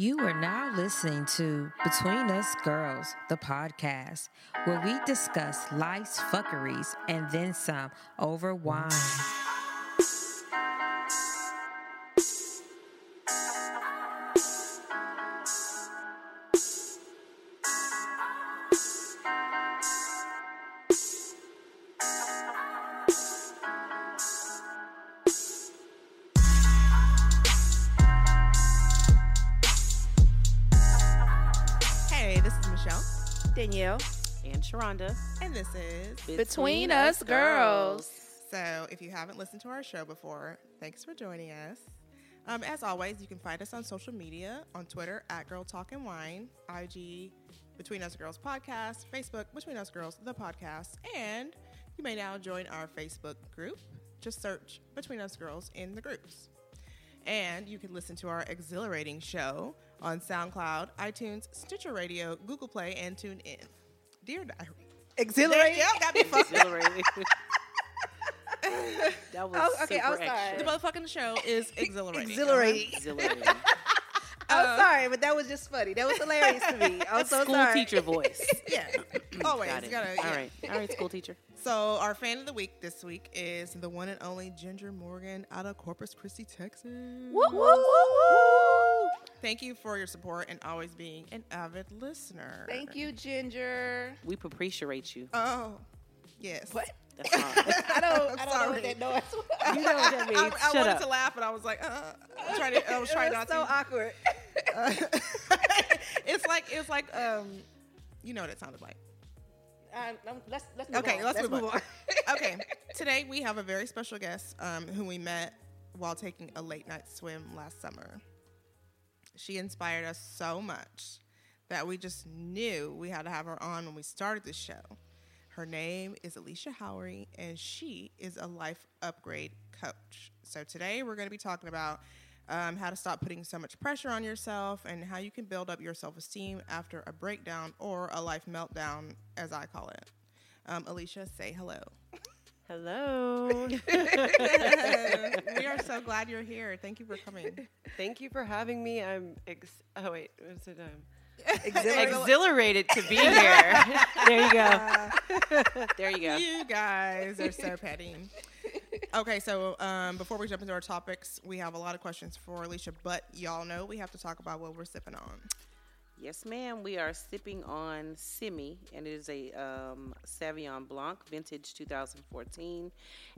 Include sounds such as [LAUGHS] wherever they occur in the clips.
You are now listening to Between Us Girls, the podcast, where we discuss life's fuckeries and then some over wine. Sharonda. and this is. Between Us Girls. So, if you haven't listened to our show before, thanks for joining us. Um, as always, you can find us on social media on Twitter at Girl Talk and Wine, IG Between Us Girls Podcast, Facebook Between Us Girls the Podcast, and you may now join our Facebook group. Just search Between Us Girls in the groups. And you can listen to our exhilarating show on SoundCloud, iTunes, Stitcher Radio, Google Play, and TuneIn. Dear Diary. Exhilarating. Yeah, got me fucked. Exhilarating. [LAUGHS] that was Oh, okay, I super was sorry. The motherfucking show is exhilarating. Exhilarating. Exhilarating. I'm sorry, but that was just funny. That was hilarious to me. [LAUGHS] I'm so School sorry. teacher voice. [LAUGHS] Yeah, [CLEARS THROAT] always. Got it. Gotta, All yeah. right. All right, school teacher. [LAUGHS] So our fan of the week this week is the one and only Ginger Morgan out of Corpus Christi, Texas. Woo, woo, woo, woo. Thank you for your support and always being an avid listener. Thank you, Ginger. We appreciate you. Oh, yes. What? That's all. [LAUGHS] I don't, I don't know Sorry. what that noise was. [LAUGHS] You know what that I, means. I Shut wanted up. to laugh, but I was like, uh, I'm trying to. I was [LAUGHS] trying it not so to. awkward. it's like it's like um, you know what it sounded like. Uh, um, let's let's move Okay, on. let's move on. on. okay, today we have a very special guest um, who we met while taking a late night swim last summer. She inspired us so much that we just knew we had to have her on when we started the show. Her name is Alicia Howery, and she is a life upgrade coach. So today we're going to be talking about um, how to stop putting so much pressure on yourself and how you can build up your self esteem after a breakdown or a life meltdown, as I call it. Um, Alicia, say hello. Hello. [LAUGHS] we are so glad you're here. Thank you for coming. Thank you for having me. I'm ex- oh wait, was it um Exhilarating. exhilarated to be [LAUGHS] here. there you go. [LAUGHS] there you go. You guys are so petty. Okay, so um, before we jump into our topics, we have a lot of questions for Alicia, but y'all know we have to talk about what we're sipping on. Yes, ma'am. We are sipping on Simi, and it is a um, Sauvignon Blanc, vintage 2014,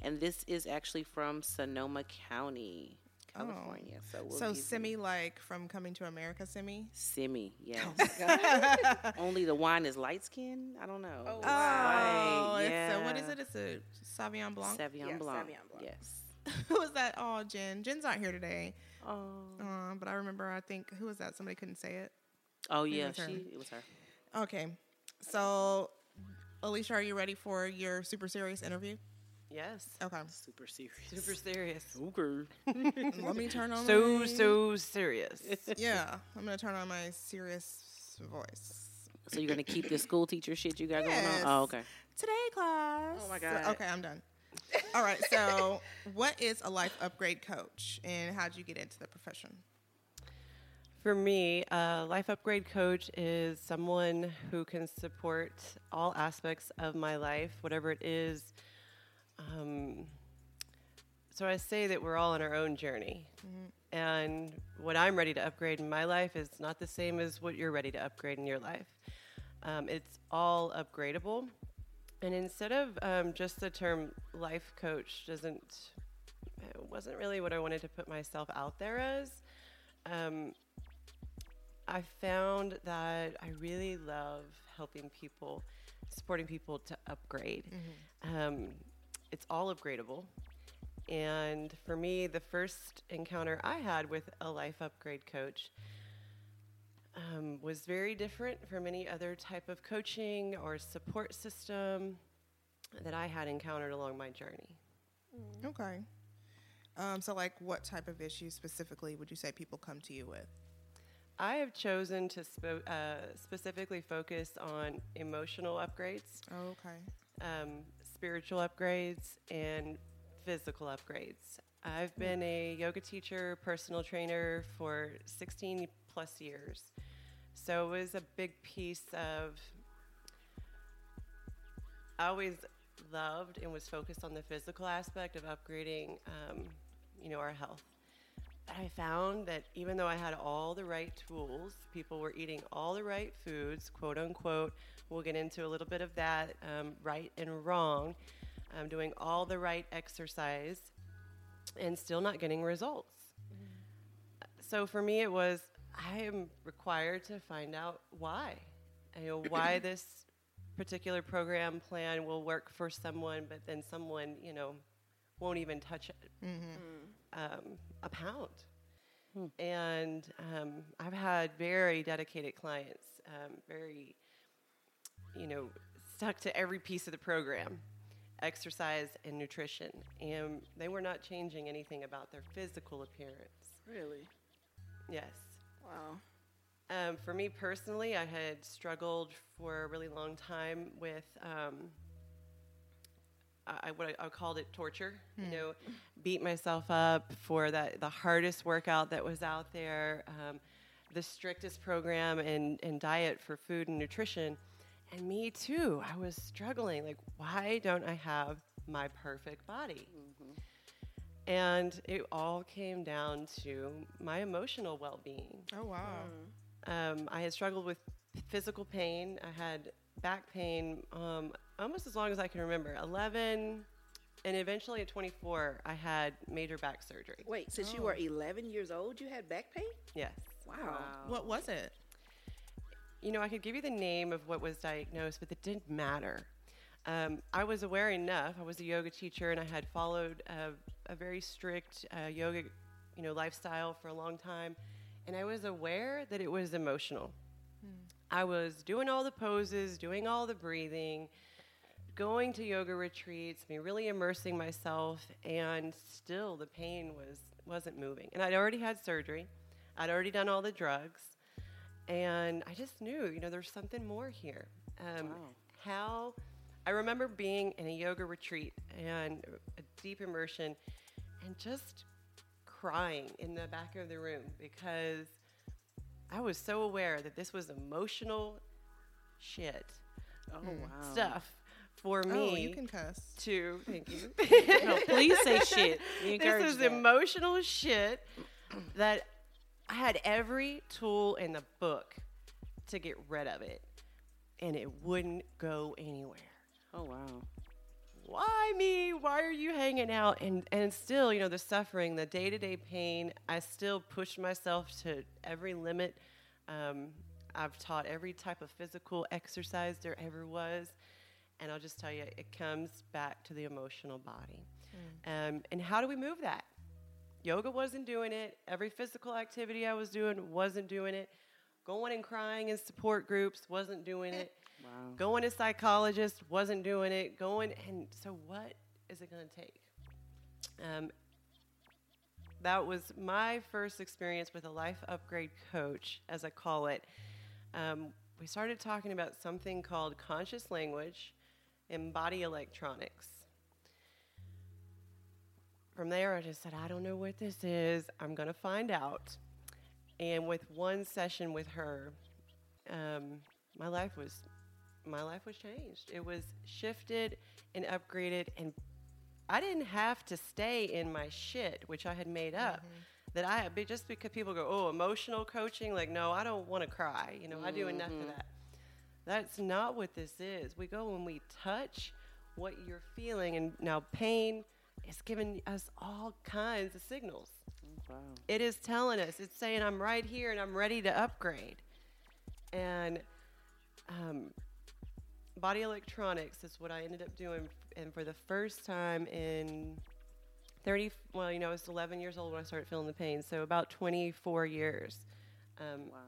and this is actually from Sonoma County, California. So, we'll so give you- Simi, like from Coming to America, Simi. Simi, yes. Oh [LAUGHS] Only the wine is light skin. I don't know. Oh, It's Oh, white, it's a, what is it? It's a Sauvignon Blanc. Sauvignon Yeah, Blanc. Sauvignon Blanc. Yes. [LAUGHS] who was that? Oh, Jen. Jen's not here today. Oh. Um, but I remember, I think, who was that? Somebody couldn't say it. Oh yeah, it's her. she. It was her. Okay. So, Alicia, are you ready for your super serious interview? Yes. Okay. Super serious. Super serious. Okay. [LAUGHS] Let me turn on So my- so serious. [LAUGHS] Yeah, I'm gonna turn on my serious voice. So you're gonna keep the [LAUGHS] school teacher shit you got going on? Oh, okay. Today, class. Oh my So- God. okay, I'm done. All right. So, what is a life upgrade coach, and how did you get into the profession? For me, a life upgrade coach is someone who can support all aspects of my life, whatever it is. Um, so I say that we're all on our own journey. And what I'm ready to upgrade in my life is not the same as what you're ready to upgrade in your life. Um, it's all upgradable. And instead of um, just the term life coach, doesn't it wasn't really what I wanted to put myself out there as. Um, I found that I really love helping people, supporting people to upgrade. Um, it's all upgradable. And for me, the first encounter I had with a life upgrade coach um, was very different from any other type of coaching or support system that I had encountered along my journey. Okay. Um, so, like, what type of issues specifically would you say people come to you with? I have chosen to spo- uh, specifically focus on emotional upgrades, Oh, okay. um, spiritual upgrades, and physical upgrades. I've been a yoga teacher, personal trainer for 16 plus years. So it was a big piece of. I always loved and was focused on the physical aspect of upgrading, um, you know, our health. But I found that even though I had all the right tools, people were eating all the right foods, quote unquote. We'll get into a little bit of that, um, right and wrong. um, doing all the right exercise, and still not getting results. So for me, it was I am required to find out why. You know, why [CLEARS THROAT] this particular program plan will work for someone, but then someone, you know, won't even touch it, um, a pound. And um, I've had very dedicated clients, um, very, you know, stuck to every piece of the program exercise and nutrition. And they were not changing anything about their physical appearance. Really? Yes. Wow. Um, for me personally, I had struggled for a really long time with um, I, what I, I called it torture. You know, beat myself up for that the hardest workout that was out there, um, the strictest program and, and diet for food and nutrition. And me too. I was struggling. Like, why don't I have my perfect body? And it all came down to my emotional well being. Oh wow. Um, I had struggled with physical pain. I had back pain um, almost as long as I can remember 11, and eventually at 24, I had major back surgery. Wait, since you were 11 years old, you had back pain? Yes. Wow. What was it? You know, I could give you the name of what was diagnosed, but it didn't matter. Um, I was aware enough. I was a yoga teacher, and I had followed a, a very strict uh, yoga, you know, lifestyle for a long time, and I was aware that it was emotional. I was doing all the poses, doing all the breathing, going to yoga retreats, I mean, really immersing myself, and still the pain was wasn't moving. And I'd already had surgery. I'd already done all the drugs, and I just knew, you know, there's something more here. Um, How I remember being in a yoga retreat and a deep immersion, and just crying in the back of the room because I was so aware that this was emotional shit Oh wow. stuff for me Oh, you can cuss. to thank you. [LAUGHS] No, please say shit. We [LAUGHS] this is that. emotional shit that I had every tool in the book to get rid of it, and it wouldn't go anywhere. Oh wow. Why me? Why are you hanging out? And and still, you know, the suffering, the day to day pain. I still push myself to every limit. Um, I've taught every type of physical exercise there ever was, and I'll just tell you, it comes back to the emotional body. Um, and how do we move that? Yoga wasn't doing it. Every physical activity I was doing wasn't doing it. Going and crying in support groups wasn't doing it. [LAUGHS] Wow. Going to psychologist wasn't doing it. Going and so what is it going to take? Um, that was my first experience with a life upgrade coach, as I call it. Um, we started talking about something called conscious language and body electronics. From there, I just said, I don't know what this is. I'm going to find out. And with one session with her, um, my life was my life was changed. It was shifted and upgraded, and I didn't have to stay in my shit, which I had made up. That I but just because people go, oh, emotional coaching, like no, I don't want to cry. You know, I do enough of that. That's not what this is. We go when we touch what you're feeling, and now pain is giving us all kinds of signals. Wow. It is telling us, it's saying, I'm right here and I'm ready to upgrade. And um, body electronics is what I ended up doing. And for the first time in 30, well, you know, I was 11 years old when I started feeling the pain. So about 24 years, um, Wow.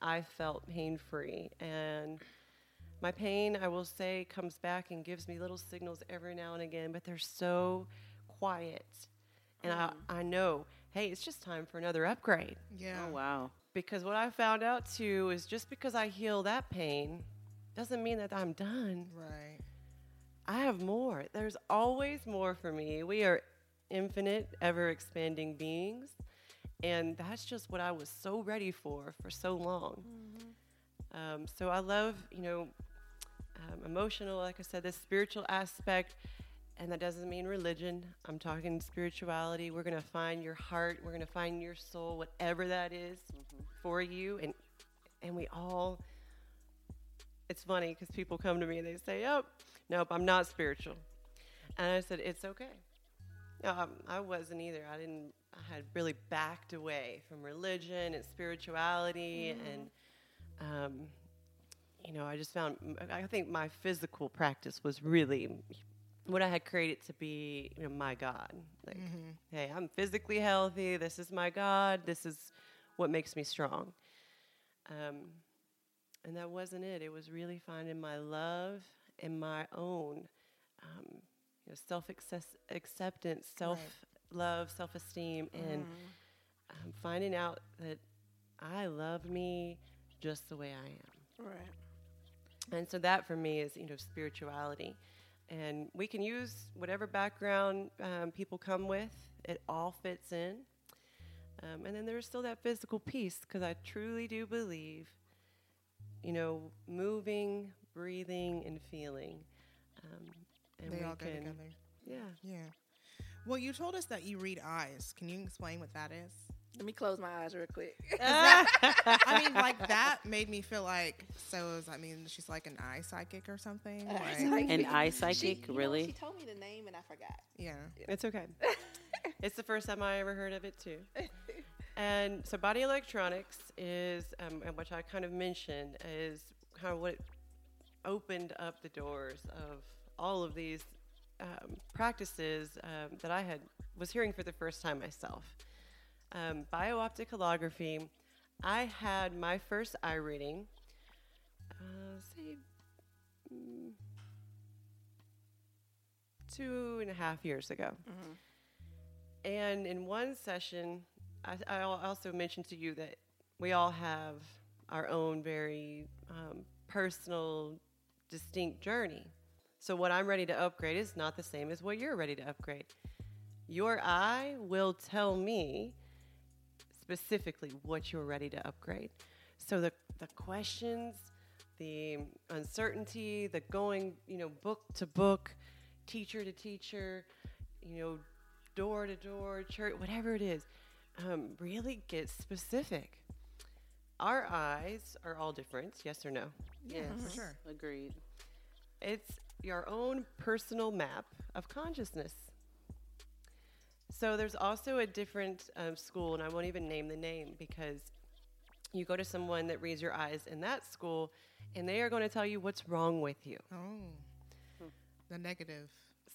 I felt pain free. And my pain, I will say, comes back and gives me little signals every now and again, but they're so quiet. And I, I know, hey, it's just time for another upgrade. Yeah. Oh wow. Because what I found out too is just because I heal that pain doesn't mean that I'm done. Right. I have more. There's always more for me. We are infinite, ever expanding beings. And that's just what I was so ready for for so long. Um, so I love, you know, um, emotional, like I said, this spiritual aspect. And that doesn't mean religion. I'm talking spirituality. We're going to find your heart. We're going to find your soul, whatever that is for you. And, and we all, it's funny because people come to me and they say, oh, nope, I'm not spiritual. And I said, it's okay. Um, I wasn't either. I didn't, I had really backed away from religion and spirituality. And, um, you know, I just found, I think my physical practice was really what I had created to be, you know, my God. Like, hey, I'm physically healthy. This is my God. This is what makes me strong. Um, and that wasn't it. It was really finding my love and my own, um, you know, self acceptance, self love, self esteem, and um, finding out that I love me just the way I am. Right. And so that for me is, you know, spirituality. And we can use whatever background um, people come with, it all fits in. Um, and then there's still that physical piece, because I truly do believe, you know, moving, breathing, and feeling. Um, and they we all go can, together. Yeah. Yeah. Well, you told us that you read eyes. Can you explain what that is? Let me close my eyes real quick. [LAUGHS] [LAUGHS] I mean, like that made me feel like so. Is I mean, she's like an eye psychic or something. Eye Like, psychic. An eye She- psychic, you know, really? she told me the name and I forgot. yeah. It's okay. [LAUGHS] it's the first time I ever heard of it too. And so, body electronics is, um, and which I kind of mentioned, is kind of what opened up the doors of all of these um, practices um, that I had was hearing for the first time myself. Um, Biooptic holography. I had my first eye reading, uh, say, mm, two and a half years ago. And in one session, I, I also mentioned to you that we all have our own very um, personal, distinct journey. So, what I'm ready to upgrade is not the same as what you're ready to upgrade. Your eye will tell me specifically what you're ready to upgrade. So, the, the questions, the uncertainty, the going, you know, book to book, teacher to teacher, you know, door to door, church, whatever it is, um, really get specific. Our eyes are all different, yes or no? Yes, for sure. Agreed. It's your own personal map of consciousness. So there's also a different um, school, and I won't even name the name because you go to someone that reads your eyes in that school, and they are going to tell you what's wrong with you. Oh. Hmm. The negative.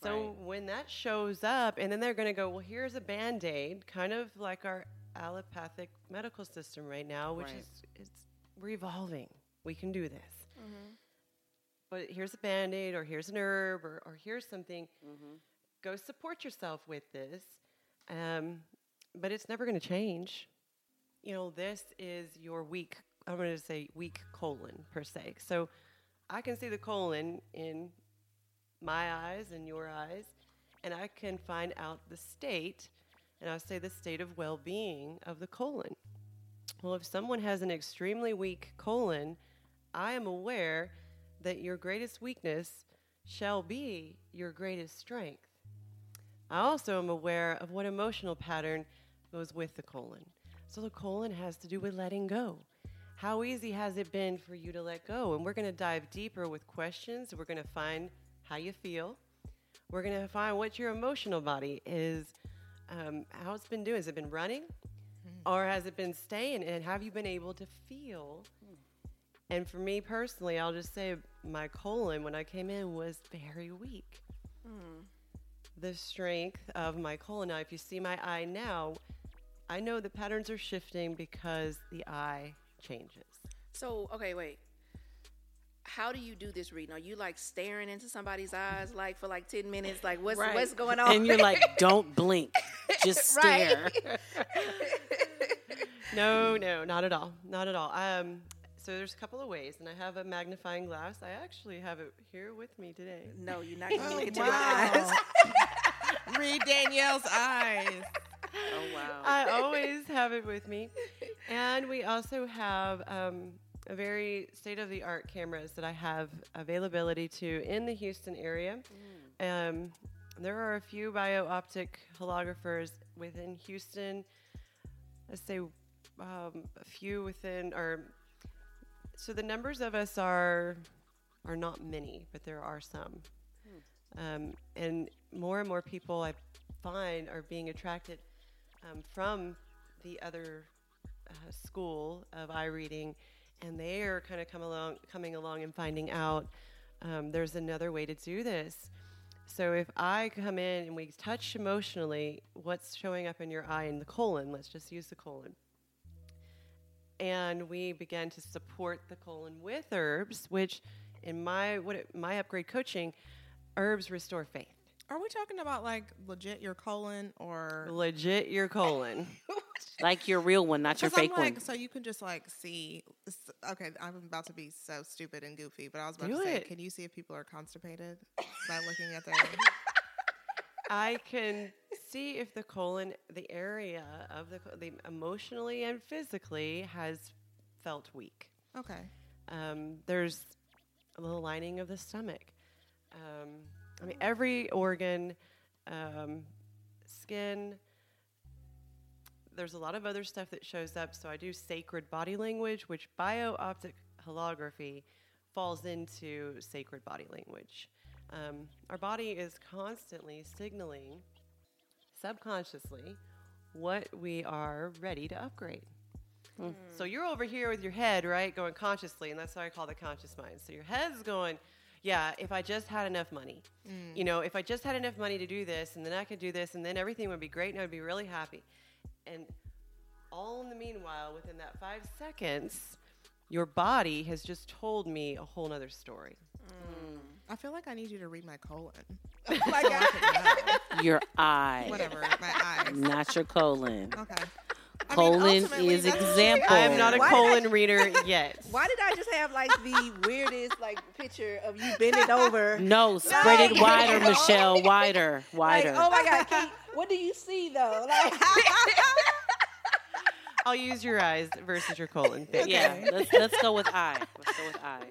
So Right. when that shows up, and then they're going to go, well, here's a band aid, kind of like our allopathic medical system right now, which Right. is it's we're evolving. We can do this. Mm-hmm. But here's a band aid, or here's an herb, or, or here's something. Mm-hmm. Go support yourself with this. Um, but it's never going to change. You know, this is your weak, I'm going to say weak colon per se. So I can see the colon in my eyes and your eyes, and I can find out the state, and I'll say the state of well being of the colon. Well, if someone has an extremely weak colon, I am aware that your greatest weakness shall be your greatest strength. I also am aware of what emotional pattern goes with the colon. So the colon has to do with letting go. How easy has it been for you to let go? And we're going to dive deeper with questions. We're going to find how you feel. We're going to find what your emotional body is, um, how it's been doing. Has it been running? Or has it been staying? And have you been able to feel? And for me personally, I'll just say my colon when I came in was very weak. The strength of my colon. Now, if you see my eye now, I know the patterns are shifting because the eye changes. So, okay, wait. How do you do this reading? Are you like staring into somebody's eyes like for like 10 minutes? Like what's Right. what's going on? And you're like, [LAUGHS] don't blink, just stare. [LAUGHS] No, no, not at all. Not at all. Um, so there's a couple of ways, and I have a magnifying glass. I actually have it here with me today. no, you're not [LAUGHS] gonna Oh, look into wow. eyes. [LAUGHS] Read Danielle's eyes. Oh wow. I always have it with me. And we also have um, a very state of the art cameras that I have availability to in the Houston area. Um, there are a few bio optic holographers within Houston. Let's say um, a few within, or so the numbers of us are are not many, but there are some. Um, and more and more people I find are being attracted um, from the other uh, school of eye reading, and they are kind of come along, coming along and finding out um, there's another way to do this. So if I come in and we touch emotionally, what's showing up in your eye in the colon? Let's just use the colon. And we began to support the colon with herbs, which in my what it, my upgrade coaching, herbs restore faith. Are we talking about like legit your colon or? Legit your colon. [LAUGHS] Like your real one, not your 'Cause I'm fake like, one. so you can just like see. Okay, I'm about to be so stupid and goofy, but I was about Do to say, it. can you see if people are constipated by looking at their? [LAUGHS] [LAUGHS] I can see if the colon, the area of the, the emotionally and physically has felt weak. Okay. Um, there's a little lining of the stomach. Um, I mean, every organ, um, skin. There's a lot of other stuff that shows up. So I do sacred body language, which bio-optic holography falls into sacred body language. Um, our body is constantly signaling subconsciously what we are ready to upgrade. Hmm. So you're over here with your head, right, going consciously, and that's what I call the conscious mind. So your head's going, yeah, if I just had enough money, hmm. you know, if I just had enough money to do this, and then I could do this, and then everything would be great, and I'd be really happy. And all in the meanwhile, within that five seconds, your body has just told me a whole nother story. Hmm. I feel like I need you to read my colon. [LAUGHS] [LAUGHS] like I could. Your [LAUGHS] eye, Whatever, my eyes. not your colon. Okay. I mean, Colon is example. I am not a Why did I- colon reader yet. Why did I just have like the weirdest like picture of you bending over? No, spread it wider, Michelle. Wider, Like, wider. oh my God, Kate, what do you see though? Like, I'll use your eyes versus your colon. Thank you. Yeah, let's let's go with eye. Let's go with eye.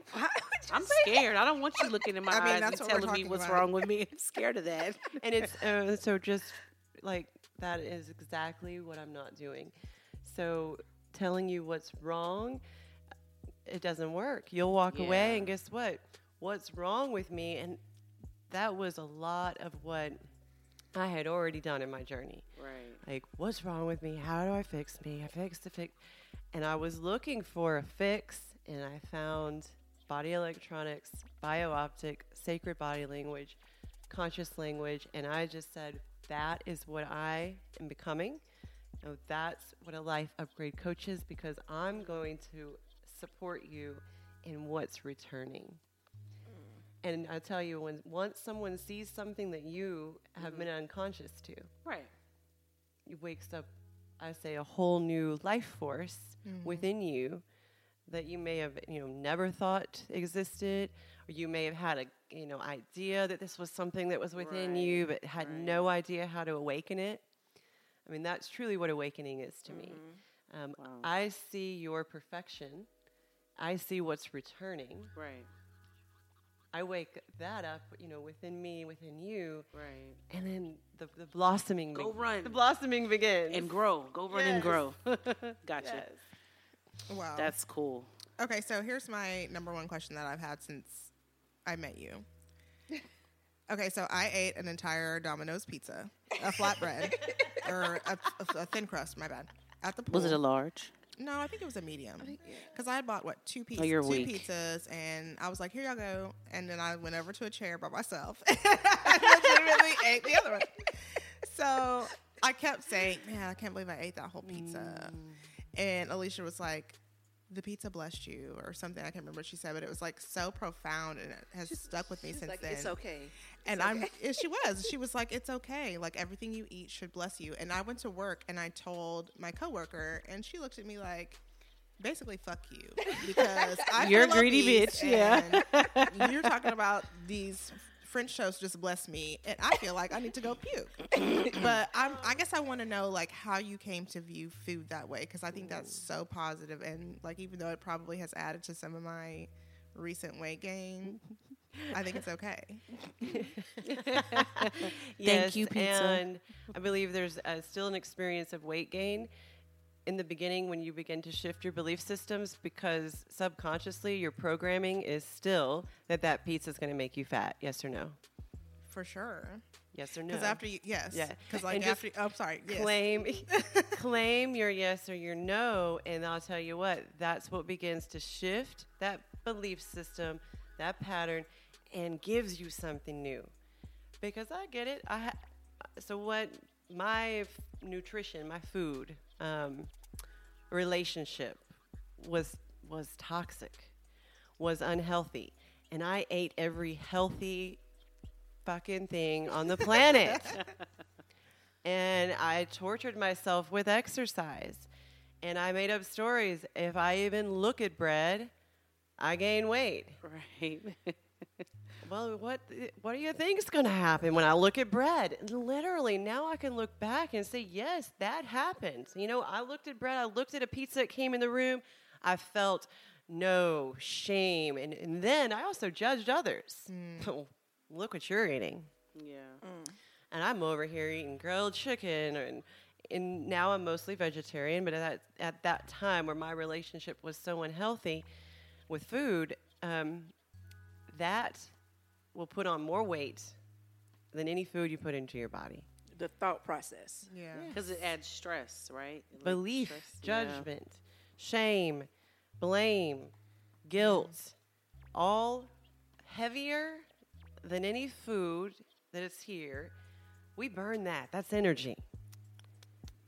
I'm [LAUGHS] scared. I don't want you looking in my I mean, eyes and telling me what's about. wrong with me. I'm scared of that. [LAUGHS] and it's uh, so just like that is exactly what I'm not doing. So telling you what's wrong, it doesn't work. You'll walk away, and guess what? What's wrong with me? And that was a lot of what I had already done in my journey. Right. Like, what's wrong with me? How do I fix me? I fix the fix. And I was looking for a fix, and I found body electronics, bio-optic, sacred body language, conscious language, and I just said, that is what I am becoming. You know, that's what a life upgrade coach is because I'm going to support you in what's returning. Mm. And I tell you, when once someone sees something that you have mm-hmm. been unconscious to, Right. it wakes up, I say, a whole new life force mm-hmm. within you that you may have, you know, never thought existed, or you may have had a, you know, idea that this was something that was within you, but had no idea how to awaken it. I mean, that's truly what awakening is to me. Um, I see your perfection. I see what's returning. Right. I wake that up, you know, within me, within you, Right. and then the, the blossoming. Go be- run. The blossoming begins. And grow. Go run and grow. [LAUGHS] gotcha. Wow. That's cool. Okay, so here's my number one question that I've had since I met you. [LAUGHS] Okay, so I ate an entire Domino's pizza, a flatbread, [LAUGHS] or a, a- a thin crust. My bad. At the pool. Was it a large? No, I think it was a medium. Because I had bought what two pizzas, Oh, you're two weak. pizzas, and I was like, "Here y'all go." And then I went over to a chair by myself. [LAUGHS] I legitimately ate the other one. So I kept saying, "Man, I can't believe I ate that whole pizza." Mm. And Alicia was like, "The pizza blessed you," or something. I can't remember what she said, but it was like so profound, and it has stuck with me She's since like, then. it's okay. And It's I'm, okay. she [LAUGHS] was. She was like, "It's okay. Like everything you eat should bless you." And I went to work and I told my coworker, and she looked at me like, basically, "Fuck you," [LAUGHS] because I You're a greedy bitch, yeah. you're talking about these French toast just blessed me, and I feel like I need to go puke. [LAUGHS] but I'm, I guess I want to know like how you came to view food that way because I think that's so positive, and like even though it probably has added to some of my recent weight gain, I think it's okay. [LAUGHS] yes, you, pizza. And I believe there's uh, still an experience of weight gain in the beginning when you begin to shift your belief systems because subconsciously your programming is still that that pizza is going to make you fat. Yes or no? For sure. Yes or no? Because after you, yes. Yeah. Because like And after, I'm sorry. Yes. claim [LAUGHS] claim your yes or your no and i'll tell you what that's what begins to shift that belief system that pattern and gives you something new because i get it i ha- so what my f- nutrition my food um, relationship was was toxic was unhealthy and i ate every healthy fucking thing on the planet [LAUGHS] and I tortured myself with exercise. And I made up stories. If I even look at bread, I gain weight. Right. [LAUGHS] Well, what what do you think is going to happen when I look at bread? And literally, now I can look back and say, yes, that happened. You know, I looked at bread. I looked at a pizza that came in the room. I felt no shame, and, and then I also judged others. [LAUGHS] look what you're eating. yeah. and I'm over here eating grilled chicken and and now I'm mostly vegetarian, but at that, at that time where my relationship was so unhealthy with food, um, that will put on more weight than any food you put into your body. The thought process. Yeah. Because it adds stress, right? Like Belief, stress- yeah. judgment, shame, blame, guilt, all heavier than any food that is here. We burn that. That's energy.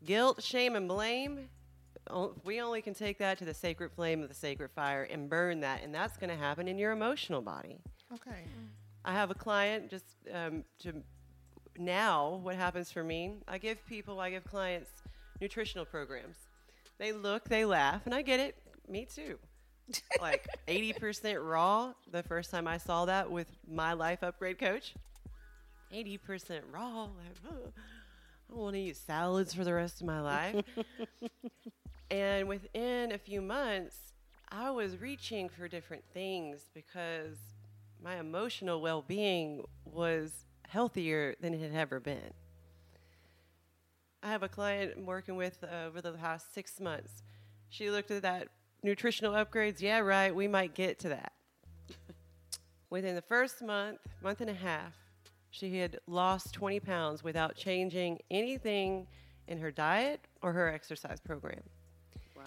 Guilt, shame, and blame we only can take that to the sacred flame of the sacred fire and burn that. And that's going to happen in your emotional body. Okay. Mm. I have a client just um, to now. What happens for me? I give people, I give clients nutritional programs. They look, they laugh, and I get it. Me too. [LAUGHS] Like 80% raw. The first time I saw that with my life upgrade coach, 80% raw. Like, "Ugh, I want to eat salads for the rest of my life. [LAUGHS] and within a few months, I was reaching for different things because my emotional well being was healthier than it had ever been. I have a client I'm working with uh, over the past six months. She looked at that nutritional upgrades. Yeah, right, we might get to that. [LAUGHS] Within the first month, month and a half, she had lost 20 pounds without changing anything in her diet or her exercise program. Wow.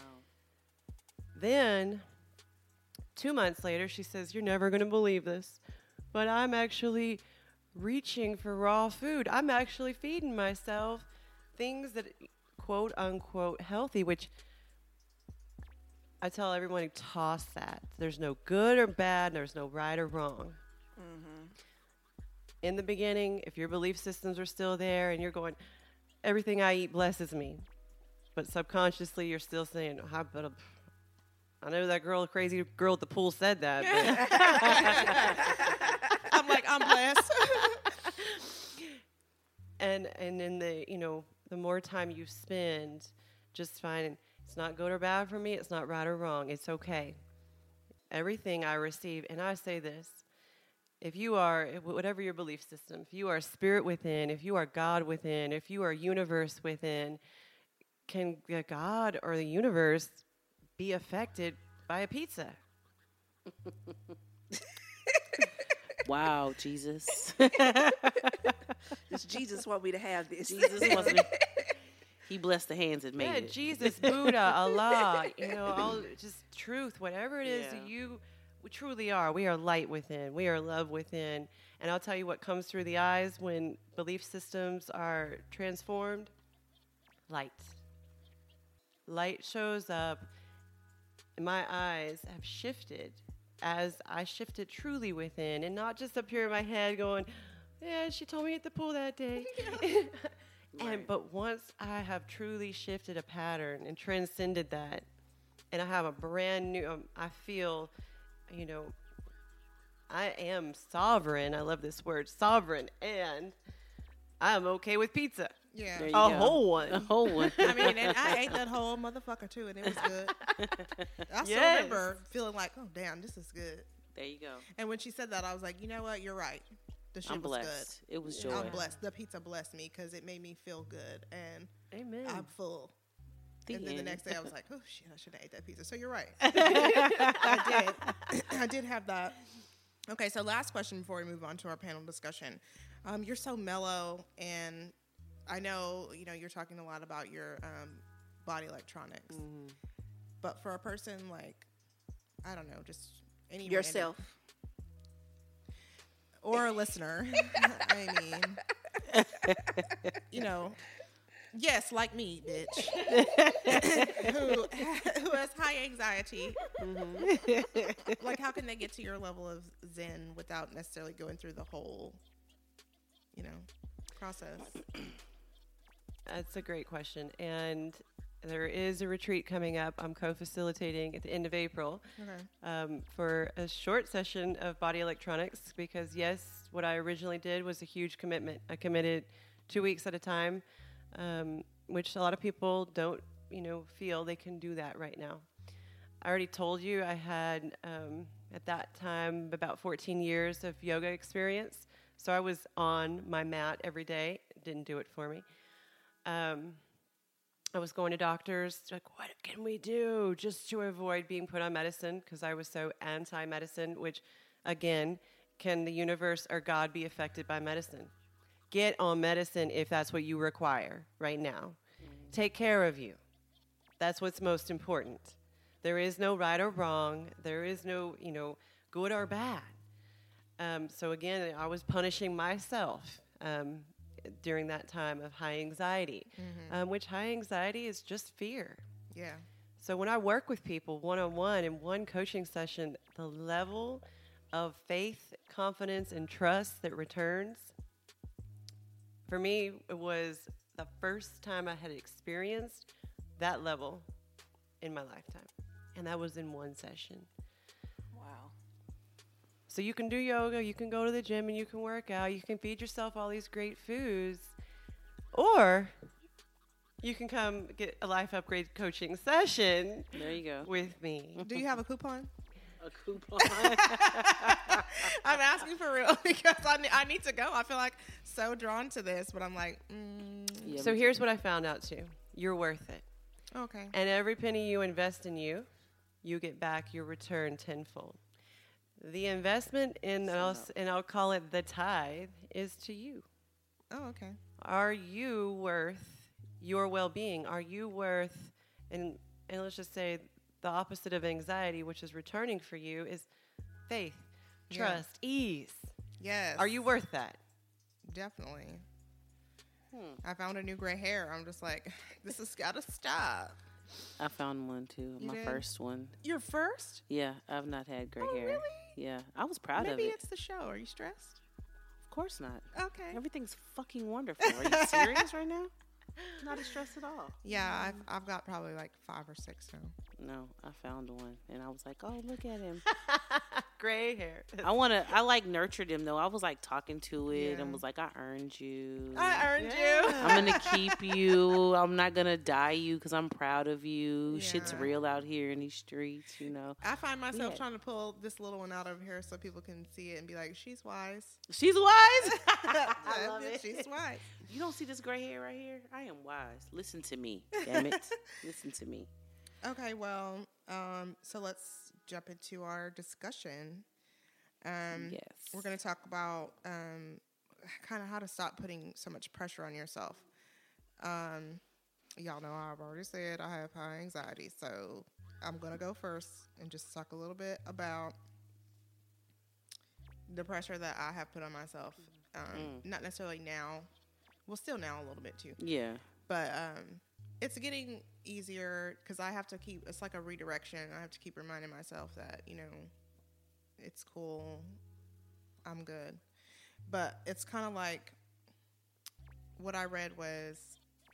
Then, two months later, she says, You're never going to believe this, but I'm actually reaching for raw food. I'm actually feeding myself things that, quote unquote, healthy, which I tell everyone to toss that. There's no good or bad, there's no right or wrong. Mm-hmm. In the beginning, if your belief systems are still there and you're going, everything I eat blesses me, but subconsciously you're still saying, I, but, I know that girl, crazy girl at the pool said that. but- [LAUGHS] I'm like, I'm blessed. [LAUGHS] and and in the you know the more time you spend just finding it's not good or bad for me it's not right or wrong it's okay everything i receive and i say this if you are whatever your belief system if you are spirit within if you are god within if you are universe within can uh, god or the universe be affected by a pizza Wow, Jesus. Does Jesus want me to have this? Jesus wants me. He blessed the hands that made yeah, it. Jesus, Buddha, Allah, you know, all just truth, whatever it is that Yeah. you truly are. We are light within. We are love within. And I'll tell you what comes through the eyes when belief systems are transformed. Light. Light shows up. My eyes have shifted as I shifted truly within and not just up here in my head going, yeah, she told me at the pool that day. [LAUGHS] [LAUGHS] And but once I have truly shifted a pattern and transcended that, and I have a brand new, um, I feel, you know, I am sovereign. I love this word, sovereign, and I'm okay with pizza. Yeah. There you A go. whole one. A whole one. [LAUGHS] I mean, and I ate that whole motherfucker too, and it was good. [LAUGHS] I still remember feeling like, oh damn, this is good. There you go. And when she said that, I was like, you know what? You're right. The shit I'm was blessed. It was joy. good. I'm blessed. The pizza blessed me because it made me feel good, and Amen. I'm full. The and then the next day, I was like, oh shit, I should have ate that pizza. So you're right. [LAUGHS] I did. [CLEARS THROAT] I did have that. Okay, so last question before we move on to our panel discussion. Um, you're so mellow, and I know you know you're talking a lot about your um, body electronics, but for a person like I don't know, just any random- Yourself. or a listener, [LAUGHS] I mean, you know, yes, like me, bitch, [LAUGHS] who who has high anxiety. like, how can they get to your level of zen without necessarily going through the whole, you know, process? That's a great question. And there is a retreat coming up. I'm co facilitating at the end of April Okay. um, for a short session of body electronics because, yes, what I originally did was a huge commitment. I committed two weeks at a time, um, which a lot of people don't, you know, feel they can do that right now. I already told you I had, um, at that time, about 14 years of yoga experience. So I was on my mat every day. It didn't do it for me. Um, I was going to doctors, like, what can we do just to avoid being put on medicine? Because I was so anti medicine, which, again, can the universe or God be affected by medicine? Get on medicine if that's what you require right now. Take care of you. That's what's most important. There is no right or wrong. There is no, you know, good or bad. Um, so again, I was punishing myself um, during that time of high anxiety, um, which high anxiety is just fear. Yeah. So when I work with people one on one in one coaching session, the level of faith, confidence, and trust that returns for me it was the first time I had experienced that level in my lifetime. And that was in one session. Wow. So you can do yoga, you can go to the gym and you can work out, you can feed yourself all these great foods, or you can come get a life upgrade coaching session There you go. with me. Do you have a coupon? A coupon. [LAUGHS] I'm asking for real [LAUGHS] because I, ne- I need to go. I feel like so drawn to this, but I'm like, mm, Yeah, So here's what I found out too. You're worth it. okay. And every penny you invest in you, you get back your return tenfold. The investment in, and I'll, and I'll call it the tithe, is to you. Oh, okay. Are you worth your well being? Are you worth, and, and let's just say the opposite of anxiety, which is returning for you, is faith, Yeah. trust, ease. Yes. Are you worth that? Definitely. Hmm. I found a new gray hair. I'm just like, [LAUGHS] this has got to stop. I found one too. You my did? first one. You're first? Yeah, I've not had gray Oh, hair. really? Yeah, I was proud Maybe of it. Maybe it's the show. Are you stressed? Of course not. Okay. Everything's fucking wonderful. Are you [LAUGHS] serious right now? Not a stress at all. Yeah, I've, I've got probably like five or six now. No, I found one, and I was like, "Oh, look at him." [LAUGHS] Gray hair. I want to. I like nurtured him though. I was like talking to it Yeah. and was like, "I earned you. I earned Yeah. you. I'm gonna keep you. I'm not gonna dye you because I'm proud of you. Shit's real out here in these streets, you know. I find myself Yeah. trying to pull this little one out of here so people can see it and be like, she's wise. She's wise. [LAUGHS] [LAUGHS] I love it. She's wise. you don't see this gray hair right here? I am wise. Listen to me, damn it. [LAUGHS] Listen to me. Okay, well, um, so let's jump into our discussion. Um, Yes. We're going to talk about um, kind of how to stop putting so much pressure on yourself. Um, y'all know I've already said I have high anxiety, so I'm going to go first and just talk a little bit about the pressure that I have put on myself. Um, Not necessarily now, well, still now a little bit too Yeah. but um, it's getting easier because I have to keep. It's like a redirection. I have to keep reminding myself that you know, it's cool. I'm good, but it's kind of like what I read was,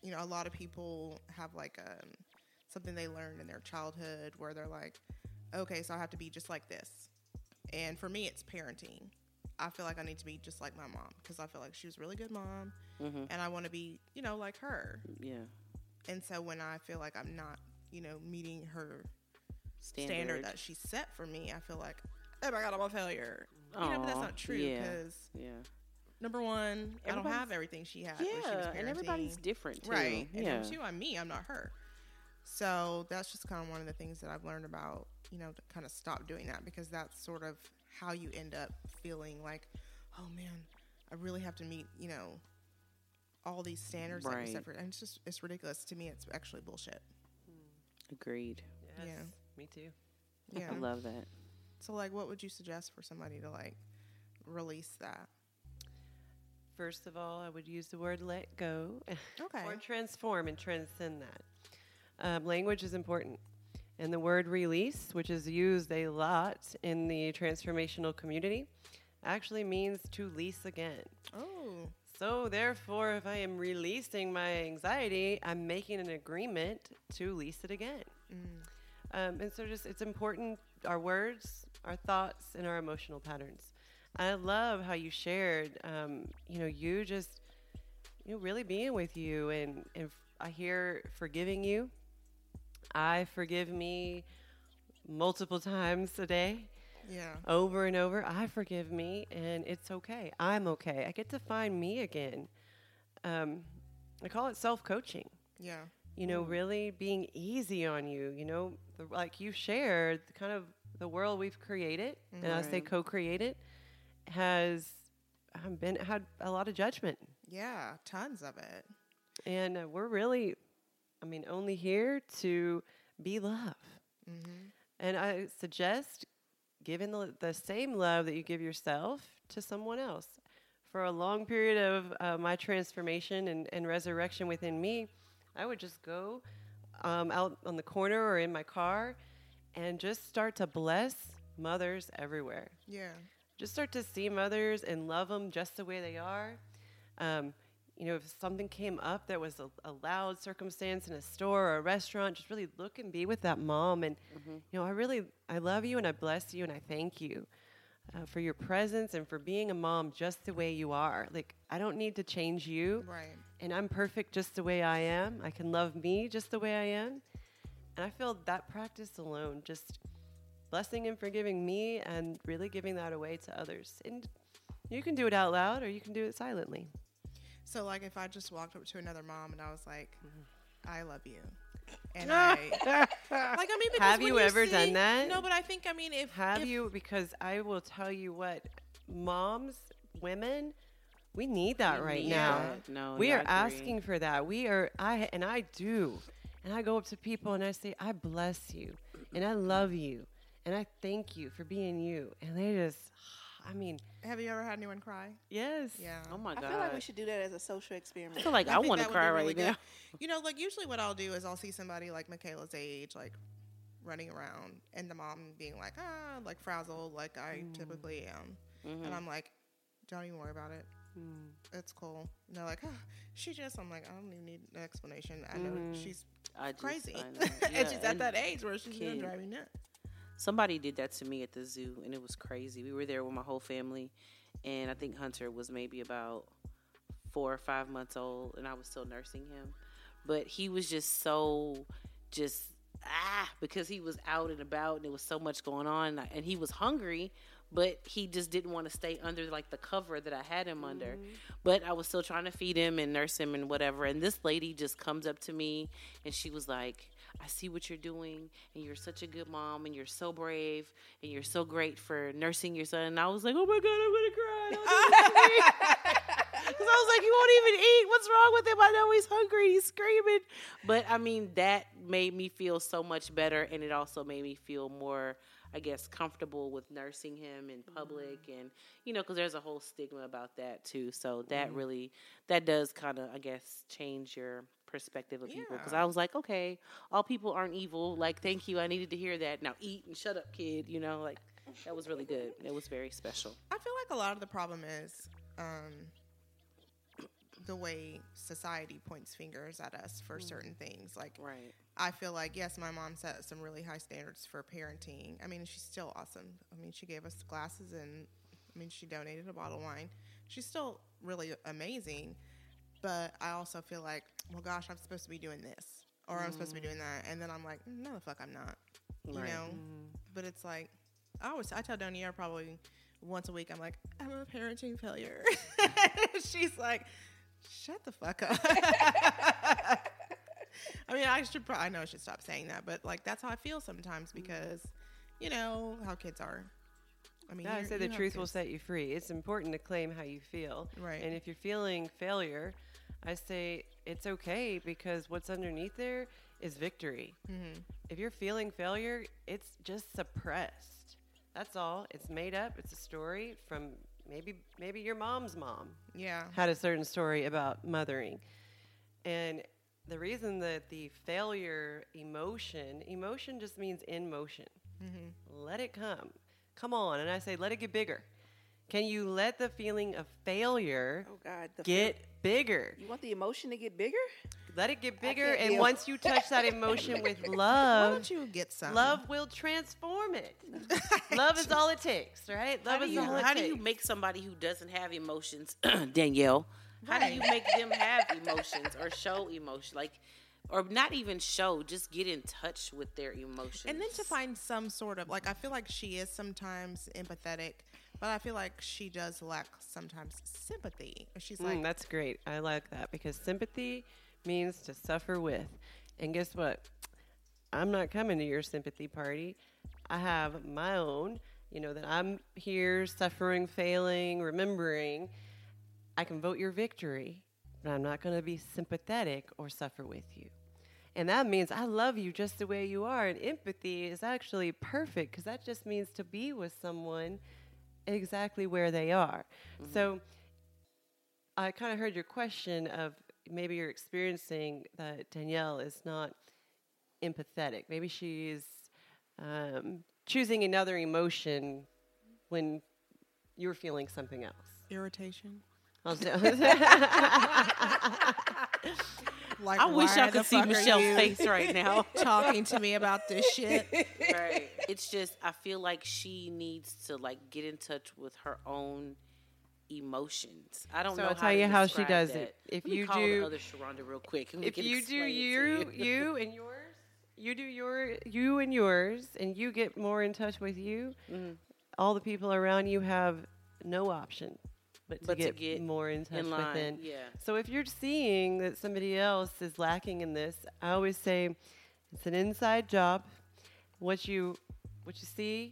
you know, a lot of people have like um, something they learned in their childhood where they're like, okay, so I have to be just like this, And for me, it's parenting. I feel like I need to be just like my mom because I feel like she was a really good mom, Mm-hmm. and I want to be, you know, like her. Yeah. And so when I feel like I'm not, you know, meeting her Standard. standard, that she set for me, I feel like, oh my god, I'm a failure. you know, but that's not true because Yeah. number one, I don't have everything she had. when she Yeah, and everybody's different too. right. And Yeah. number two, I'm me. I'm not her. So that's just kind of one of the things that I've learned about, you know, to kind of stop doing that because that's sort of how you end up feeling like, oh man, I really have to meet, you know, all these standards that we Right. set for. And it's just it's ridiculous to me. It's actually bullshit. Agreed. Yes, Yeah. Me too. Yeah. I love that. So like, what would you suggest for somebody to like release that? First of all, I would use the word let go [LAUGHS] Okay. or transform and transcend that. Um, language is important. And the word release, which is used a lot in the transformational community, actually means to lease again. Oh. So, therefore, if I am releasing my anxiety, I'm making an agreement to lease it again. Um, and so, just it's important our words, our thoughts, and our emotional patterns. I love how you shared, um, you know, you just, you know, really being with you. And, and I hear forgiving you. I forgive me multiple [LAUGHS] times a day Yeah. over and over. I forgive me, and it's okay. I'm okay. I get to find me again. Um, I call it self coaching. Yeah. You know, really being easy on you. You know, the, like you shared, the kind of the world we've created, and I say co-created, has um, been had a lot of judgment, Yeah. Tons of it. and uh, we're really, I mean, only here to be love. And I suggest giving the, the same love that you give yourself to someone else. For a long period of uh, my transformation and, and resurrection within me, I would just go um, out on the corner or in my car and just start to bless mothers everywhere Yeah. just start to see mothers and love them just the way they are. Um, you know, if something came up that was a, a loud circumstance in a store or a restaurant, just really look and be with that mom. And, you know, I really, I love you and I bless you and I thank you uh, for your presence and for being a mom just the way you are. Like, I don't need to change you. Right. And I'm perfect just the way I am. I can love me just the way I am. And I feel that practice alone, just blessing and forgiving me and really giving that away to others. And you can do it out loud or you can do it silently. So like, if I just walked up to another mom and I was like, Mm-hmm. "I love you," and I [LAUGHS] like, I mean, because Have when you ever see- done that? No, but I think I mean, if Have if- you? Because I will tell you what, moms, women, we need that right need now. that. No, we are asking for that. We are, I and I do, and I go up to people and I say, I bless you, and I love you, and I thank you for being you, and they just, I mean, have you ever had anyone cry? yes, Yeah. Oh my god. I feel like we should do that as a social experiment. I feel like I, think want to cry be really right good. now. [LAUGHS] You know, like usually what I'll do is I'll see somebody like Michaela's age, like running around, and the mom being like, ah, like frazzled, like I Mm. typically am, Mm-hmm. and I'm like, don't even worry about it. Mm. It's cool. And they're like, oh, she just. I'm like, I don't even need an explanation. I know Mhm. she's I just, crazy, I [LAUGHS] know. and Yeah, she's at that age where she's gonna drive me nuts. Somebody did that to me at the zoo, and it was crazy. We were there with my whole family, and I think Hunter was maybe about four or five months old, and I was still nursing him. But he was just so, just ah, because he was out and about, and there was so much going on, and he was hungry, but he just didn't want to stay under like the cover that I had him under. But I was still trying to feed him and nurse him and whatever. And this lady just comes up to me, and she was like. I see what you're doing, and you're such a good mom, and you're so brave, and you're so great for nursing your son. And I was like, oh my god, I'm gonna cry. Because [LAUGHS] I was like, he won't even eat. What's wrong with him? I know he's hungry. He's screaming. But I mean, that made me feel so much better, and it also made me feel more, I guess, comfortable with nursing him in public, mm-hmm. and you know, because there's a whole stigma about that too. So that mm-hmm. really, that does kind of, I guess, change your perspective of people. Because I was like, okay, all people aren't evil. Like, thank you. I needed to hear that. Now eat and shut up, kid. You know, like that was really good. It was very special. I feel like a lot of the problem is um, the way society points fingers at us for certain things. Like Right. I feel like yes, my mom set some really high standards for parenting. I mean, she's still awesome. I mean, she gave us glasses and I mean, she donated a bottle of wine. She's still really amazing. But I also feel like, well, gosh, I'm supposed to be doing this or I'm supposed to be mm. doing that, and then I'm like, no, the fuck, I'm not. You Right. know. Mm-hmm. But it's like, I always I tell Donia probably once a week. I'm like, I'm a parenting failure. [LAUGHS] She's like, shut the fuck up. [LAUGHS] I mean, I should. Pro- I know I should stop saying that, but like that's how I feel sometimes mm-hmm. because, you know, how kids are. I mean, I say the truth will set you free. It's important to claim how you feel. Right. And if you're feeling failure, I say it's okay because what's underneath there is victory. Mm-hmm. If you're feeling failure, it's just suppressed. That's all. It's made up. It's a story from maybe maybe your mom's mom Yeah. had a certain story about mothering. And the reason that the failure emotion, emotion just means in motion. Let it come. Come on. And I say, let it get bigger. Can you let the feeling of failure Oh God. The get bigger? You want the emotion to get bigger? Let it get bigger. And deal. once you [LAUGHS] touch that emotion with Why love, don't you get some love will transform it. [LAUGHS] love is all it takes, right? Love How do is you, all it how do you make somebody who doesn't have emotions, [CLEARS THROAT] Danielle? How do you make them have emotions or show emotion? Like, or not even show, just get in touch with their emotions. And then to find some sort of like, I feel like she is sometimes empathetic, but I feel like she does lack sometimes sympathy. She's like, Mm, that's great. I like that because sympathy means to suffer with. And guess what? I'm not coming to your sympathy party. I have my own, you know, that I'm here suffering, failing, remembering. I can vote your victory, but I'm not going to be sympathetic or suffer with you. And that means I love you just the way you are. And empathy is actually perfect because that just means to be with someone exactly where they are. So I kind of heard your question of maybe you're experiencing that Danielle is not empathetic. Maybe she's um, choosing another emotion when you're feeling something else. irritation. [LAUGHS] [LAUGHS] I'll Like, I wish I could see Michelle's face right now. [LAUGHS] talking to me about this shit. right. It's just I feel like she needs to like get in touch with her own emotions. I don't So know. I'll how tell to you how she describe does that. it. If Let me you call do- the other Sharonda real quick, if you do explain it to you, you [LAUGHS] and yours, you do your you and yours, and you get more in touch with you. Mm-hmm. All the people around you have no option but to, But to get, get more in touch in line, within. yeah. So if you're seeing that somebody else is lacking in this, I always say it's an inside job. What you what you see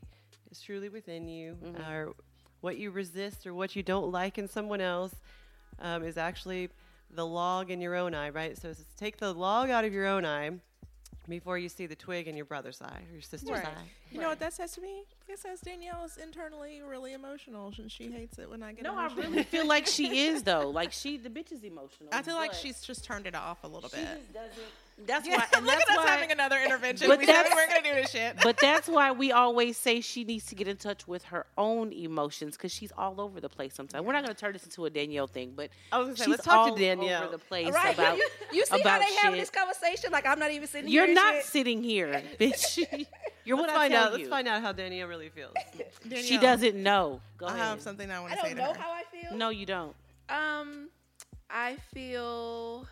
is truly within you, Mm-hmm. or what you resist or what you don't like in someone else um, is actually the log in your own eye, right? So it's take the log out of your own eye before you see the twig in your brother's eye or your sister's Right. eye. You know what that says to me? It says Danielle is internally really emotional, and she hates it when I get No, I really [LAUGHS] feel like she is though. Like she, the bitch is emotional. I feel like she's just turned it off a little she bit. just doesn't. That's Yeah, why. [LAUGHS] And look that's at us why, having another intervention. But we said we that's- weren't gonna do this shit. [LAUGHS] But that's why we always say she needs to get in touch with her own emotions because she's all over the place sometimes. We're not going to turn this into a Danielle thing, but I was gonna say, she's let's talk to all Danielle. over the place Right. [LAUGHS] about you, you see how about they having shit. this conversation? Like I'm not even sitting. You're here. and not shit. sitting here, bitch. You're Let's what I find tell out. Let's find out how Danielle really feels. She doesn't know. Go I ahead. have something I want I to say I don't to know her. how I feel. No, you don't. Um, I feel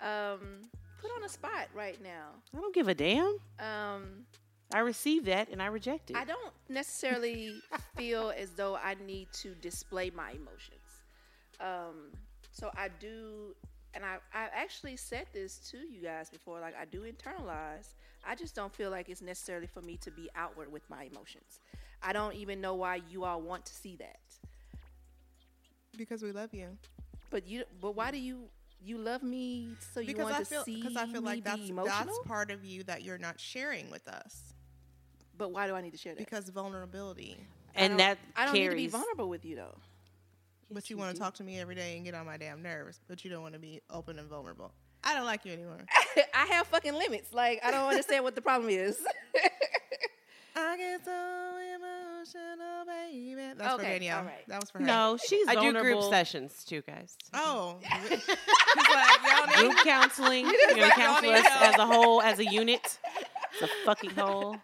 um put on a spot right now. I don't give a damn. Um, I received that and I reject it. I don't necessarily [LAUGHS] feel as though I need to display my emotions. Um, so I do, and I I actually said this to you guys before. Like I do internalize. I just don't feel like it's necessarily for me to be outward with my emotions. I don't even know why you all want to see that. because we love you. But you, but why do you you love me so you Because want I to feel see because I feel me like that's be emotional? that's part of you that you're not sharing with us but why do I need to share that? because vulnerability. And don't- that I don't need to be vulnerable with you though. but you want to talk to me every day and get on my damn nerves, but you don't want to be open and vulnerable. I don't like you anymore. [LAUGHS] I have fucking limits. Like I don't understand what the problem is. [LAUGHS] I get so emotional, baby. That's for Okay, Danielle. all right. That was for her. No, she's I do group sessions too, guys. Oh. [LAUGHS] He's like, y'all need Group counseling. [LAUGHS] You're gonna counsel us as a whole, as a unit. It's a fucking whole.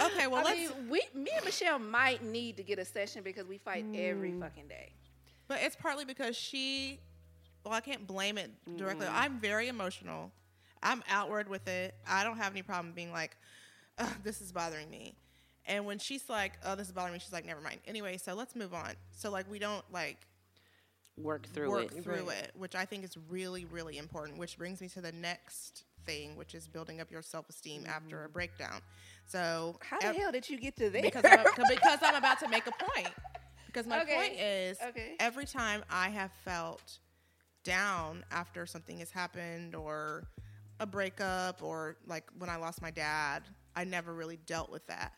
Okay, well, I let's. mean, we, me and Michelle might need to get a session because we fight every fucking day. But it's partly because she, well, I can't blame it directly. Mm. I'm very emotional. I'm outward with it. I don't have any problem being like, this is bothering me. And when she's like, oh, this is bothering me, she's like, never mind. Anyway, so let's move on. So, like, we don't like Work through work it. through it, which I think is really, really important. Which brings me to the next thing, which is building up your self esteem after a mm-hmm. breakdown. So, How the ev- hell did you get to there? because I'm, because I'm about to make a point. Because my Okay. point is, Okay. every time I have felt down after something has happened or a breakup or like when I lost my dad, I never really dealt with that.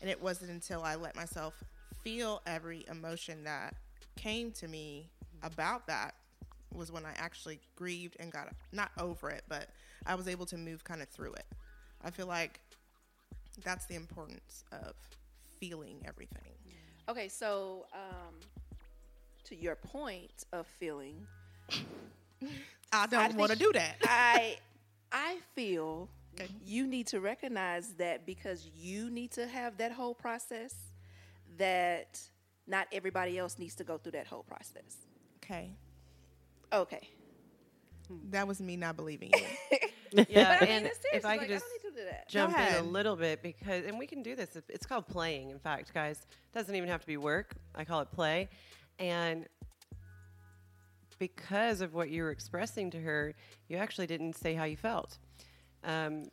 And it wasn't until I let myself feel every emotion that came to me about that was when I actually grieved and got not over it, but I was able to move kind of through it. I feel like that's the importance of feeling everything. okay, so um, to your point of feeling, [LAUGHS] I don't want to do that. I [LAUGHS] I feel Okay. you need to recognize that because you need to have that whole process that not everybody else needs to go through that whole process. Okay. Okay. That was me not believing you. [LAUGHS] Yeah, But I mean, and if seriously, I like, could just I don't need to do that. jump in a little bit because, and we can do this. It's called playing. In fact, guys, it doesn't even have to be work. I call it play, and because of what you were expressing to her, you actually didn't say how you felt. Um,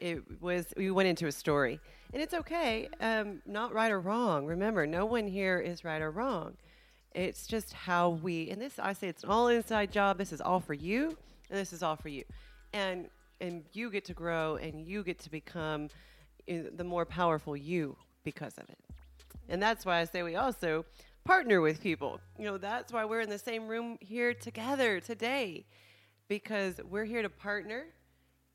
it was we went into a story, and it's okay. Um, not right or wrong. Remember, no one here is right or wrong. It's just how we. And this, I say, it's an all inside job. This is all for you, and this is all for you, and and you get to grow, and you get to become uh, the more powerful you because of it. And that's why I say we also partner with people. You know, that's why we're in the same room here together today because we're here to partner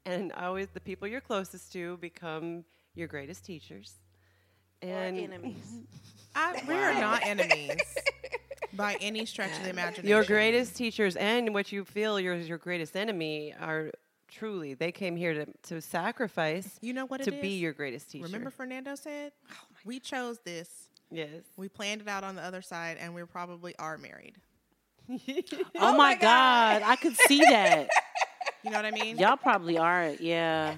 and always the people you're closest to become your greatest teachers. Or And enemies. [LAUGHS] I, we are not enemies [LAUGHS] by any stretch of the imagination. your greatest teachers and what you feel your your greatest enemy are truly they came here to, to sacrifice You know what to it be is? your greatest teacher. Remember Fernando said, oh we chose this. Yes. We planned it out on the other side, and we probably are married. [LAUGHS] Oh, my God. I could see that. You know what I mean? Y'all probably are, yeah.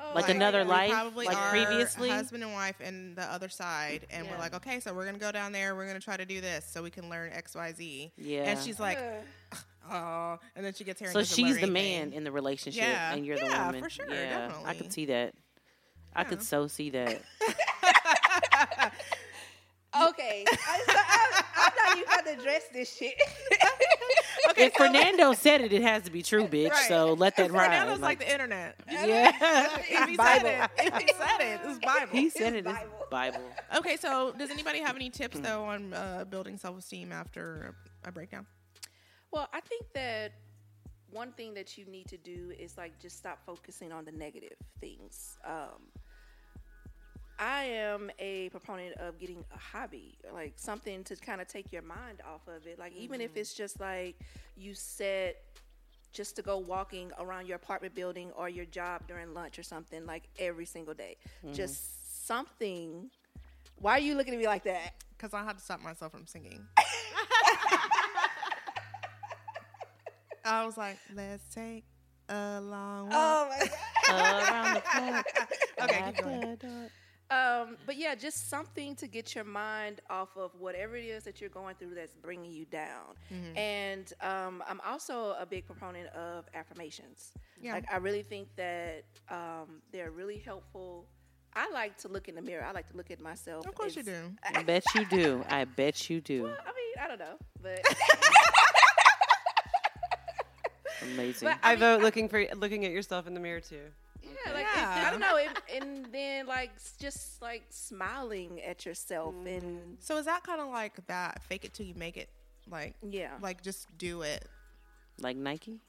Oh Like my another life, probably like are previously? husband and wife and the other side, and we're like, okay, so we're gonna go down there. We're gonna try to do this so we can learn X, Y, Z. Yeah. And she's like, [LAUGHS] oh, and then she gets here. So and she's the man in the relationship, Yeah. and you're Yeah, the woman. for sure, Yeah, I could see that. I could so see that. [LAUGHS] Okay. I, so I, I'm not even going to address this shit. [LAUGHS] Okay, If so- Fernando said it, it has to be true, bitch. Right. So let that ride. Fernando's like the internet. [LAUGHS] yeah. if he Bible. said it, if he said it, it's Bible. he said it, it is Bible. Bible. Okay, so does anybody have any tips though on uh, building self-esteem after a, a breakdown? Well, I think that one thing that you need to do is like just stop focusing on the negative things. Um, I am a proponent of getting a hobby, like something to kind of take your mind off of it. Like even if mm-hmm. it's just like you set just to go walking around your apartment building or your job during lunch or something like every single day. Just mm-hmm. something. Why are you looking at me like that? Because I had to stop myself from singing. [LAUGHS] I was like, let's take a long oh walk. Oh my god. Around the clock. [LAUGHS] okay, keep going. Um, but yeah, just something to get your mind off of whatever it is that you're going through that's bringing you down. And um, I'm also a big proponent of affirmations. Yeah. Like I really think that um, they're really helpful. I like to look in the mirror. I like to look at myself. Of course you do. I bet you do. I bet you do. Well, I mean, I don't know, but [LAUGHS] Amazing. But- I, I mean, vote looking for looking at yourself in the mirror too. Yeah, like Yeah. It, I don't know, it, [LAUGHS] and then like just like smiling at yourself mm-hmm. and So is that kind of like that fake it till you make it? Like, yeah, like just do it. like Nike?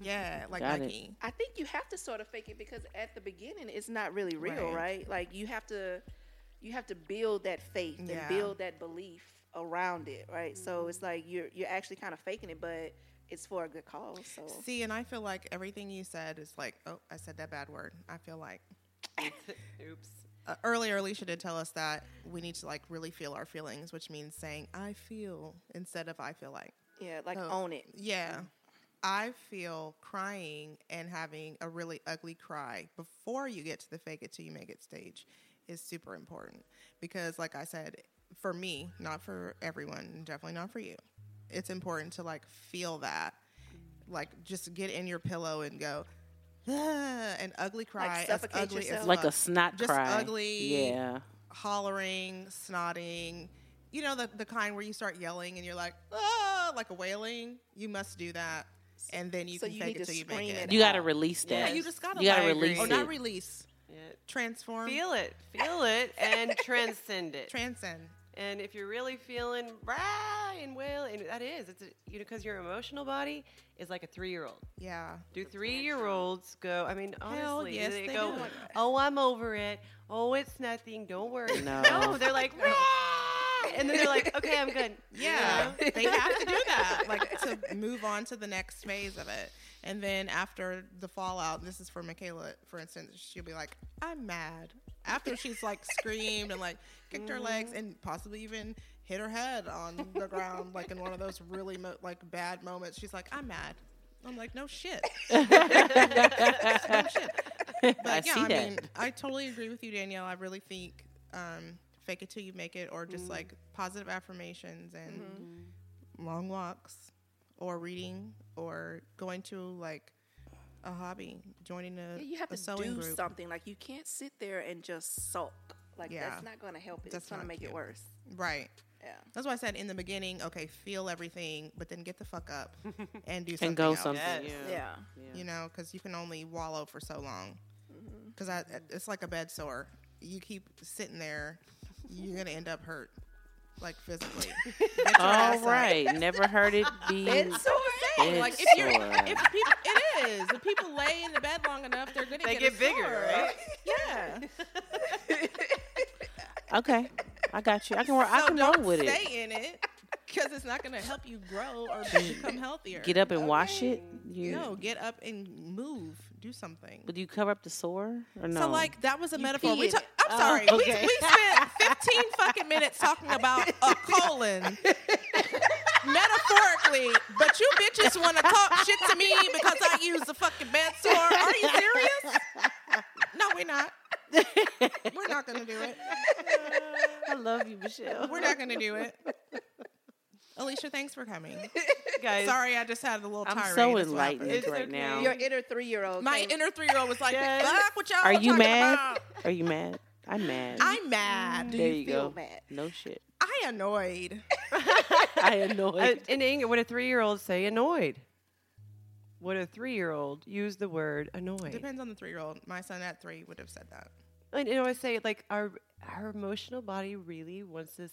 Yeah, mm-hmm. like Got it. Nike. I think you have to sort of fake it because at the beginning it's not really real, Right. right? Like you have to you have to build that faith Yeah. and build that belief around it, right? So mm-hmm. it's like you're you're actually kind of faking it, but it's for a good cause. So See, and I feel like everything you said is like, oh, I said that bad word. I feel like [LAUGHS] Oops. uh, earlier Alicia did tell us that we need to like really feel our feelings, which means saying I feel instead of I feel like. yeah, like Oh. own it. Yeah. I feel crying and having a really ugly cry before you get to the fake it till you make it stage is super important because like I said, for me, not for everyone, definitely not for you. It's important to like feel that. Like just get in your pillow and go "Ah," and ugly cry as suffocate ugly as like a fuck. snot Just cry. ugly. Yeah. hollering, snotting. You know the the kind where you start yelling and you're like, ah, like a wailing. You must do that, and then you So can you fake need it to till you scream make it. it You got to out. release yeah, that. you just gotta. You got to like- release or it. not release. Yeah. Transform. Feel it, feel it, and [LAUGHS] transcend it. Transcend. And if you're really feeling rah and wail, and that is, it's a, you know, because your emotional body is like a three-year-old. Yeah. Do three-year-olds go? I mean, Hell, honestly, yes, they, they go, do. "Oh, I'm over it. Oh, it's nothing. Don't worry." No. [LAUGHS] they're like, rah! and then they're like, [LAUGHS] "Okay, I'm good." Yeah, they have to do that, like to move on to the next phase of it. And then after the fallout, this is for Michaela, for instance, she'll be like, "I'm mad." After she's like screamed and like kicked her legs and possibly even hit her head on the ground, like in one of those really mo- like bad moments, she's like, "I'm mad." I'm like, "No shit." [LAUGHS] no shit. But I yeah, see I that. mean, I totally agree with you, Danielle. I really think um, fake it till you make it, or just Mm-hmm. like positive affirmations and long walks, or reading, or going to like a hobby, joining a, Yeah, you have a to sewing do group. something. Like you can't sit there and just sulk. Like Yeah. that's not going to help it. That's it's going to make cute. it worse. Right. Yeah. That's why I said in the beginning, okay, feel everything, but then get the fuck up [LAUGHS] and do something. and go else. something. Yes. Yeah. Yeah. You know, because you can only wallow for so long. Mm-hmm. Because I it's like a bed sore. You keep sitting there, you're gonna end up hurt, like physically. Get your up. Never heard it be. [LAUGHS] It's so Saying, Bed like if you're if people it is if people lay in the bed long enough, they're gonna They get, get a bigger, sore. right? Yeah. [LAUGHS] Okay. I got you. I can, work, I can don't roll with it. stay in it because it's not gonna help you grow or become healthier. Get up and wash it. You, No, get up and move. Do something. But do you cover up the sore or no? So like that was a metaphor. pee We ta- I'm oh, sorry. Oh, okay. we, we spent 15 [LAUGHS] fucking minutes talking about a colon. [LAUGHS] Metaphorically, but you bitches want to talk shit to me because I use the fucking bed sore. Are you serious? No, we're not. We're not gonna do it. [LAUGHS] I love you, Michelle. We're not gonna do it. Alicia, thanks for coming. [LAUGHS] Guys, Sorry, I just had a little I'm so That's what happened. enlightened It's right now. Your inner three year old. My inner three year old was like, Yes. "Fuck what y'all Are you mad? about." Are you mad? I'm mad. I'm mad. Do there you you feel go. mad? No shit. I annoyed. [LAUGHS] I annoyed. Uh, in English, would a three-year-old say annoyed? Would a three-year-old use the word annoyed? Depends on the three year old. My son at three would have said that. And you know, I say like our our emotional body really wants us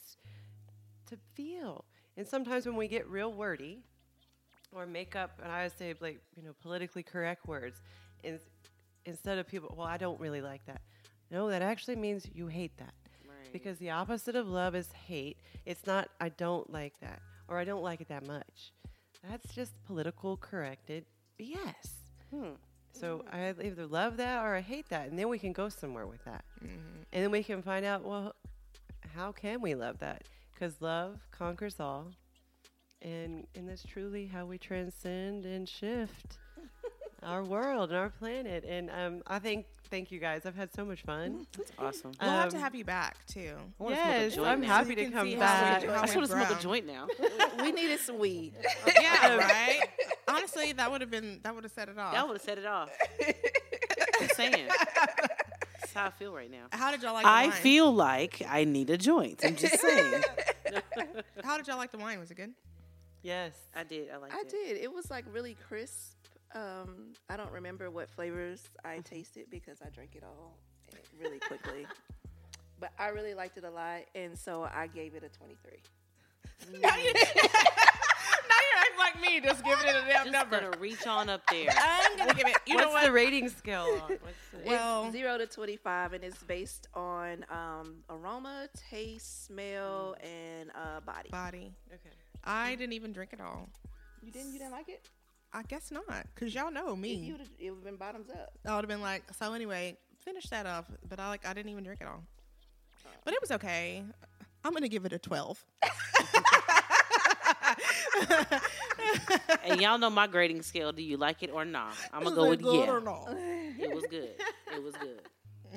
to feel. And sometimes when we get real wordy or make up, and I would say like you know politically correct words, in, instead of people, well, I don't really like that. No, that actually means you hate that. Because the opposite of love is hate. It's not I don't like that or I don't like it that much. That's just political corrected BS. Hmm. So I either love that or I hate that, and then we can go somewhere with that, and then we can find out well, how can we love that? Because love conquers all, and and that's truly how we transcend and shift [LAUGHS] our world and our planet. And um, I think thank you guys. I've had so much fun. [LAUGHS] That's awesome. We'll have to Um, have you back too. I yes, to I'm happy you to come see how back. we- I how just want to smoke a joint now. [LAUGHS] we needed some weed. Yeah, right. Honestly, that would have been that would have set it off. That would have set it off. Just saying. That's how I feel right now. how did y'all like? The I wine? feel like I need a joint. I'm just saying. [LAUGHS] How did y'all like the wine? Was it good? Yes. I did. I liked I it. did. It was like really crisp. Um, I don't remember what flavors I tasted because I drank it all really quickly. but I really liked it a lot, and so I gave it a 23. [LAUGHS] now, you, now like like me, just giving it a damn Just number. gonna reach on up there. I'm gonna give it. You know What's what? the rating scale? What's the, Well- it's zero to twenty-five, and it's based on um, aroma, taste, smell, and uh, body. Body. okay. I didn't even drink it all. You didn't? You didn't like it? I guess not, cause y'all know me. you it would have been bottoms up. I would have been like, so anyway, finish that off. But I like, I didn't even drink it all. But it was okay. I'm gonna give it a 12. [LAUGHS] [LAUGHS] [LAUGHS] and y'all know my grading scale. Do you like it or not? I'm gonna go with good yeah. or not? It was good. It was good.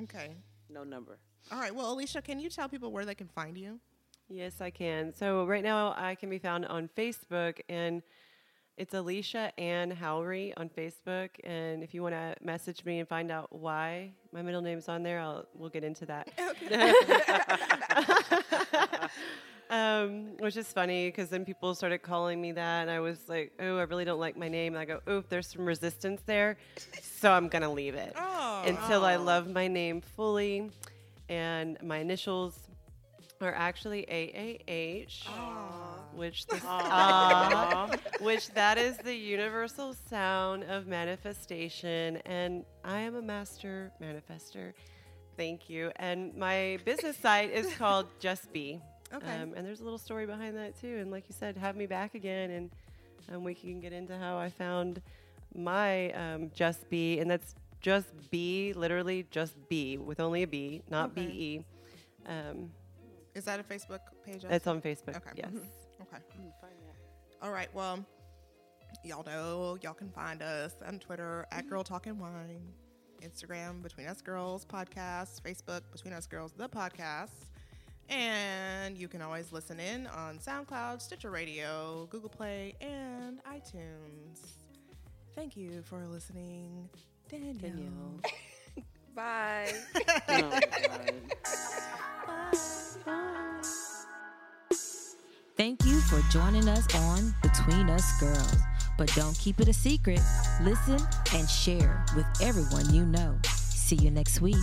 Okay. No number. All right. Well, Alicia, can you tell people where they can find you? Yes, I can. So right now I can be found on Facebook and it's Alicia Ann Howry on Facebook. And if you want to message me and find out why my middle name's on there, I'll we'll get into that. [LAUGHS] [LAUGHS] [LAUGHS] um, which is funny because then people started calling me that, and I was like, "Oh, I really don't like my name." And I go, "Oh, there's some resistance there, so I'm gonna leave it Oh. until I love my name fully." And my initials are actually AAH, which the, Aw, [LAUGHS] which that is the universal sound of manifestation, and I am a master manifester. Thank you. And my business site is called Just Be. Okay. Um, and there's a little story behind that too. And like you said, have me back again, and um, we can get into how I found my um, Just Be, and that's just B, literally just B with only a B, not Okay. B E. Um, Is that a Facebook page? it's on Facebook. Okay. Yes. Okay. All right. Well, y'all know y'all can find us on Twitter at Girl Talking Wine, Instagram Between Us Girls Podcast, Facebook Between Us Girls the Podcast, and you can always listen in on SoundCloud, Stitcher Radio, Google Play, and iTunes. Thank you for listening, Danielle. [LAUGHS] Bye. [LAUGHS] Oh, God. Thank you for joining us on Between Us Girls. But don't keep it a secret. Listen and share with everyone you know. See you next week.